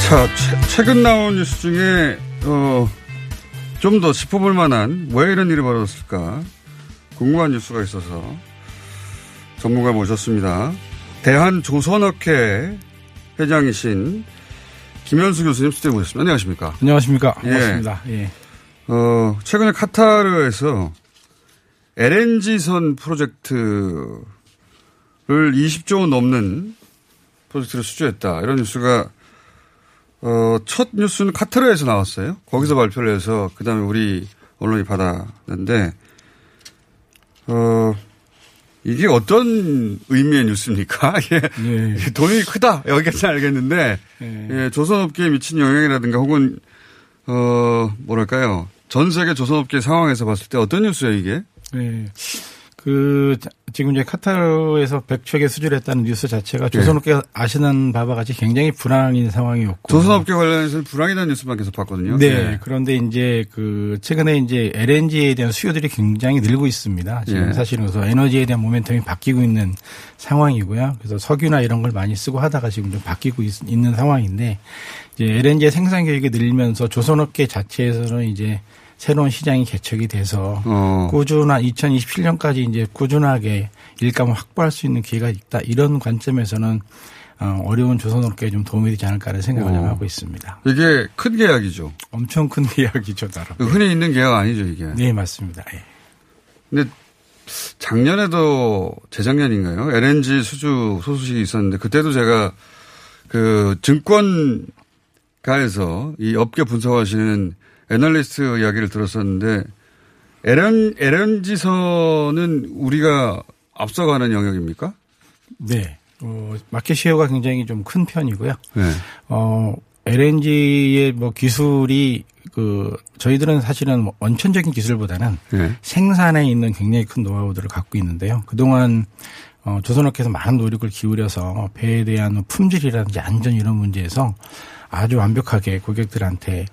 자, 최, 최근 나온 뉴스 중에, 어, 좀 더 짚어볼 만한 왜 이런 일이 벌어졌을까 궁금한 뉴스가 있어서 전문가 모셨습니다. 대한조선업회 회장이신 김현수 교수님 스튜디오 모셨습니다. 안녕하십니까? 안녕하십니까? 반갑습니다. 예. 어, 최근에 카타르에서 LNG선 프로젝트를 20조 원 넘는 프로젝트를 수주했다. 이런 뉴스가 어, 첫 뉴스는 카타르에서 나왔어요. 거기서 발표를 해서 그다음에 우리 언론이 받았는데 어, 이게 어떤 의미의 뉴스입니까? 예. 예. 돈이 크다. 여기까지는 알겠는데, 예. 조선업계에 미친 영향이라든가 혹은, 어, 뭐랄까요. 전 세계 조선업계 상황에서 봤을 때 어떤 뉴스예요, 이게? 네. 그 지금 이제 카타르에서 100척의 수주를 했다는 뉴스 자체가 조선업계가 아시는 바와 같이 굉장히 불안인 상황이었고 조선업계 관련해서는 불황이라는 뉴스만 계속 봤거든요. 네. 예. 그런데 이제 그 최근에 이제 LNG에 대한 수요들이 굉장히 늘고 있습니다. 지금 예. 사실은 그래서 에너지에 대한 모멘텀이 바뀌고 있는 상황이고요. 그래서 석유나 이런 걸 많이 쓰고 하다가 지금 좀 바뀌고 있, 는 상황인데 이제 LNG의 생산 계획이 늘면서 조선업계 자체에서는 이제 새로운 시장이 개척이 돼서 어. 꾸준한 2027년까지 이제 꾸준하게 일감을 확보할 수 있는 기회가 있다. 이런 관점에서는 어, 어려운 조선업계에 좀 도움이 되지 않을까라는 생각을 좀 어. 하고 있습니다. 이게 큰 계약이죠. 엄청 큰 계약이죠, 나름. 흔히 있는 계약 아니죠, 이게. 네, 맞습니다. 예. 근데 작년에도 재작년인가요? LNG 수주 소식이 있었는데 그때도 제가 그 증권가에서 이 업계 분석하시는 애널리스트 이야기를 들었었는데 LN, LNG선은 우리가 앞서가는 영역입니까? 네. 어, 마켓 시어가 굉장히 좀 큰 편이고요. 네. 어, LNG의 뭐 기술이 그 저희들은 사실은 뭐 원천적인 기술보다는 네. 생산에 있는 굉장히 큰 노하우들을 갖고 있는데요. 그동안 어, 조선업계에서 많은 노력을 기울여서 배에 대한 품질이라든지 안전 이런 문제에서 아주 완벽하게 고객들한테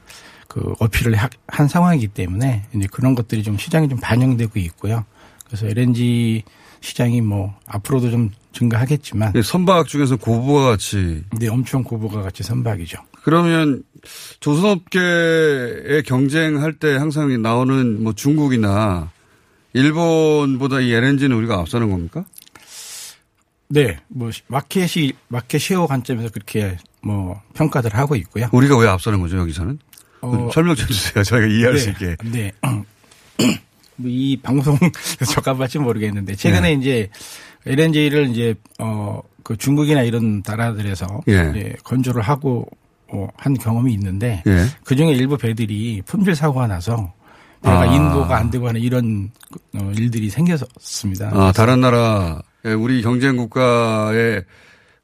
그 어필을 하- 한 상황이기 때문에 이제 그런 것들이 좀 시장에 좀 반영되고 있고요. 그래서 LNG 시장이 뭐 앞으로도 좀 증가하겠지만 예, 선박 중에서 고부가 같이 네, 엄청 고부가 같이 선박이죠. 그러면 조선업계에 경쟁할 때 항상 나오는 뭐 중국이나 일본보다 이 LNG는 우리가 앞서는 겁니까? 네, 뭐 마켓이 마켓 쉐어 관점에서 그렇게 뭐 평가들 하고 있고요. 우리가 왜 앞서는 거죠 여기서는? 어, 설명 좀 주세요. 저희가 이해할 네, 수 있게. 네. 뭐이 방송 적합할지 모르겠는데 최근에 네. 이제 LNG를 이제 어 그 중국이나 이런 나라들에서 예. 이제 건조를 하고 어, 한 경험이 있는데 예. 그 중에 일부 배들이 품질 사고가 나서 배가 아. 인도가 안 되고 하는 이런 어, 일들이 생겼습니다. 아, 다른 나라, 예, 우리 경쟁 국가의,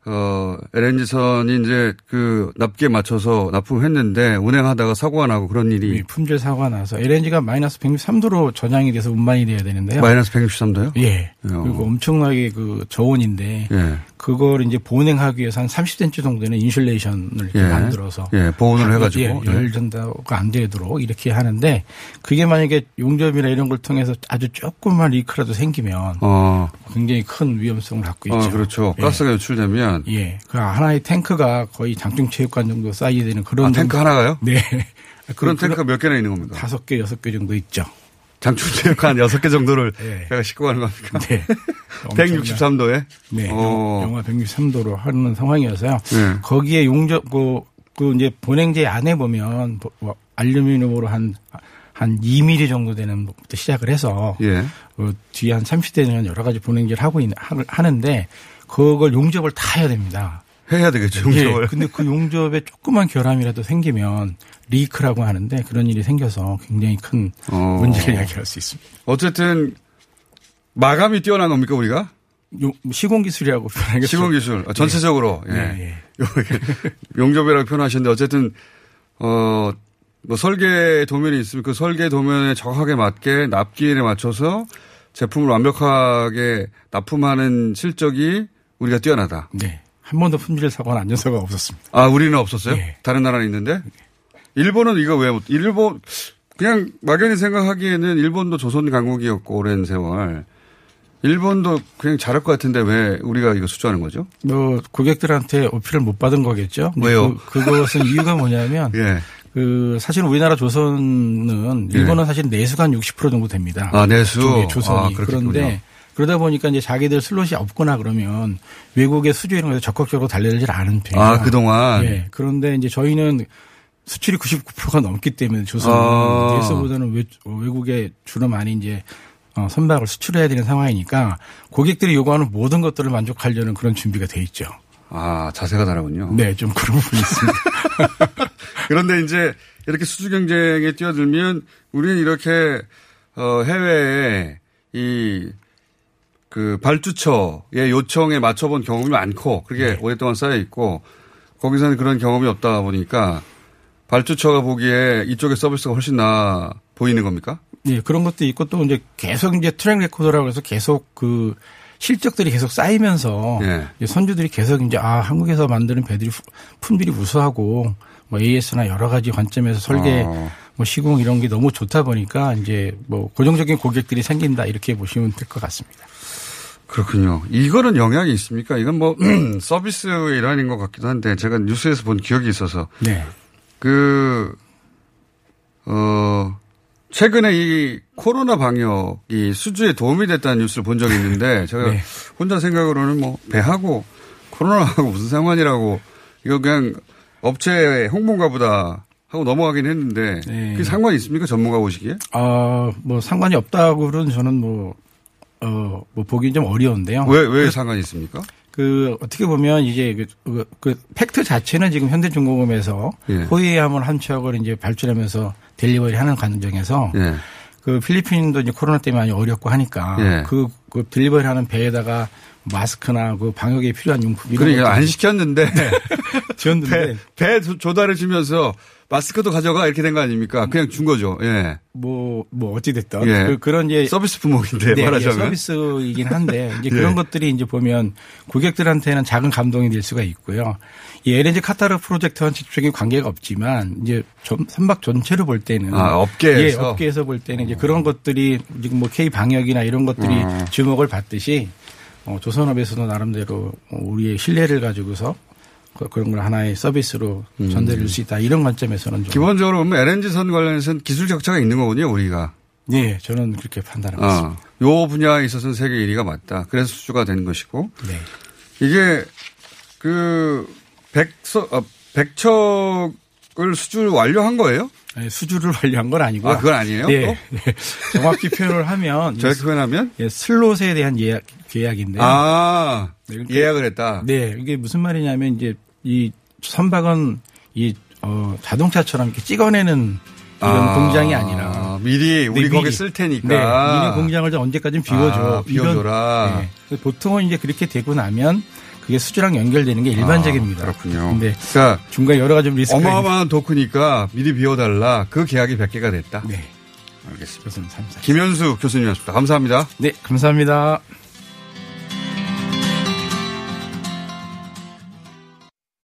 어, LNG선이 이제 그 납기에 맞춰서 납품했는데 운행하다가 사고가 나고 그런 일이. 이 품질 사고가 나서 LNG가 마이너스 163도로 저장이 돼서 운반이 돼야 되는데요. 마이너스 163도요? 예. 그리고 엄청나게 그 저온인데 예. 그걸 이제 보냉하기 위해서 한 30cm 정도는 인슐레이션을 예. 만들어서 예, 보온을 하- 해가지고. 예, 예. 열 전도가 안 되도록 이렇게 하는데 그게 만약에 용접이나 이런 걸 통해서 아주 조금만 리크라도 생기면 어. 굉장히 큰 위험성을 갖고 있죠. 어, 그렇죠. 예. 가스가 유출되면. 예. 그 하나의 탱크가 거의 장충체육관 정도 쌓이게 되는 그런 아, 탱크 하나가요? 네. 그런 탱크가 몇 개나 있는 겁니까? 다섯 개, 여섯 개 정도 있죠. 장충체육관 여섯 개 정도를 예. 제가 싣고 가는 겁니까? 네. 163도에? 네. 어. 영하 163도로 하는 상황이어서요. 네. 거기에 용접, 그, 그 이제 본행제 안에 보면 뭐 알루미늄으로 한, 한 2mm 정도 되는 것부터 시작을 해서 예. 그 뒤에 한 30대는 여러 가지 본행제를 하고 있는, 하- 하는데 그걸 용접을 다 해야 됩니다. 해야 되겠죠, 용접을. 예, 근데 그 용접에 조그만 결함이라도 생기면 리크라고 하는데 그런 일이 생겨서 굉장히 큰 어. 문제를 야기할 수 있습니다. 어쨌든 마감이 뛰어난 겁니까 우리가? 요- 시공 기술이라고 표현하겠죠. 시공 기술 아, 전체적으로 예. 네, 예. 용접이라고 표현하시는데 어쨌든 어. 뭐 설계 도면이 있으면 그 설계 도면에 정확하게 맞게 납기에 맞춰서 제품을 완벽하게 납품하는 실적이 우리가 뛰어나다. 네. 한 번도 품질 사고나 안전사고가 없었습니다. 아, 우리는 없었어요? 예. 다른 나라는 있는데? 일본은 이거 왜, 못- 일본, 그냥 막연히 생각하기에는 일본도 조선 강국이었고, 오랜 세월. 일본도 그냥 잘할 것 같은데 왜 우리가 이거 수주하는 거죠? 뭐 고객들한테 어필을 못 받은 거겠죠. 왜요? 그, 그것은 이유가 뭐냐면 예. 그 사실은 우리나라 조선은 예. 일본은 사실 내수가 한 60% 정도 됩니다. 아, 내수? 조선이 아. 그런데 그러다 보니까 이제 자기들 슬롯이 없거나 그러면 외국에 수주 이런 거에 적극적으로 달려들지 않은 편이에요. 아, 그동안? 예. 그런데 이제 저희는 수출이 99%가 넘기 때문에 조선은 아. 내수보다는 외, 외국에 주로 많이 이제 어, 선박을 수출해야 되는 상황이니까 고객들이 요구하는 모든 것들을 만족하려는 그런 준비가 돼 있죠. 아, 자세가 다르군요. 네, 좀 그런 부분이 있습니다. 그런데 이제 이렇게 수주 경쟁에 뛰어들면 우리는 이렇게 어 해외에 이 그 발주처의 요청에 맞춰본 경험이 많고 그게 오랫동안 쌓여 있고 거기서는 그런 경험이 없다 보니까 발주처가 보기에 이쪽의 서비스가 훨씬 나아 보이는 겁니까? 예, 그런 것도 있고 또 이제 계속 이제 트랙 레코더라고 해서 계속 그 실적들이 계속 쌓이면서 예. 선주들이 계속 이제 아 한국에서 만드는 배들이 후- 품질이 우수하고 뭐 AS나 여러 가지 관점에서 설계 어. 뭐 시공 이런 게 너무 좋다 보니까 이제 뭐 고정적인 고객들이 생긴다 이렇게 보시면 될 것 같습니다. 그렇군요. 이거는 영향이 있습니까? 이건 뭐 서비스 일환인 것 같기도 한데 제가 뉴스에서 본 기억이 있어서 네. 그, 어, 최근에 이 코로나 방역이 수주에 도움이 됐다는 뉴스를 본 적이 있는데 제가 네. 혼자 생각으로는 뭐 배하고 코로나하고 무슨 상관이라고 이거 그냥 업체 홍보인가 보다 하고 넘어가긴 했는데 네. 그게 상관이 있습니까? 전문가 보시기에? 아, 뭐 상관이 없다고는 저는 뭐, 어, 뭐 보기 좀 어려운데요. 왜, 왜 상관이 있습니까? 그 어떻게 보면 이제 그, 그, 그 팩트 자체는 지금 현대중공업에서 예. 호위함을 한 척을 이제 발주하면서 델리버리 하는 과정에서 예. 그 필리핀도 이제 코로나 때문에 많이 어렵고 하니까 예. 그, 그 델리버리 하는 배에다가 마스크나 그 방역에 필요한 용품 이런 그러니까 안 시켰는데 지었는데 배, 배 조달해 주면서 마스크도 가져가 이렇게 된 거 아닙니까? 그냥 준 거죠. 예. 뭐, 뭐, 어찌 됐든. 예. 그, 그런 이제. 서비스 품목인데 네, 말하자면. 예, 서비스이긴 한데, 이제 예. 그런 것들이 이제 보면 고객들한테는 작은 감동이 될 수가 있고요. 이 LNG 카타르 프로젝트와는 직접적인 관계가 없지만, 이제 전- 선박 전체로 볼 때는. 아, 업계에서? 예, 업계에서 볼 때는 이제 그런 것들이 지금 뭐 K 방역이나 이런 것들이 음. 주목을 받듯이, 어, 조선업에서도 나름대로 우리의 신뢰를 가지고서 그- 그런 걸 하나의 서비스로 전달해 줄수 있다. 이런 관점에서는 좀. 음. 기본적으로 보면 LNG선 관련해서는 기술 격차가 있는 거군요, 우리가. 네, 저는 그렇게 판단하고 있습니다. 어, 요 분야에 있어서는 세계 1위가 맞다. 그래서 수주가 되는 것이고. 네. 이게 그 백서 어, 백척을 수주를 완료한 거예요? 아니, 수주를 완료한 건 아니고. 아, 그건 아니에요? 네. 또? 네. 정확히 표현을 하면. 저렇게 표현하면? 예, 슬롯에 대한 예약, 계약인데요. 아, 네, 그러니까- 예약을 했다. 네. 이게 무슨 말이냐면 이제 이 선박은 이, 어, 자동차처럼 이렇게 찍어내는 이런 아, 공장이 아니라. 미리 우리 네, 거기 미리. 쓸 테니까. 네. 니네 공장을 좀 언제까지는 비워줘. 아, 비워줘라. 이런- 네. 보통은 이제 그렇게 되고 나면 그게 수주랑 연결되는 게 일반적입니다. 아, 그렇군요. 근데 그러니까 중간에 여러 가지 리스크가 어마어마한 도크니까 미리 비워달라. 그 계약이 100개가 됐다. 네. 알겠습니다. 3, 4. 김현수 교수님이었습니다. 감사합니다. 네, 감사합니다.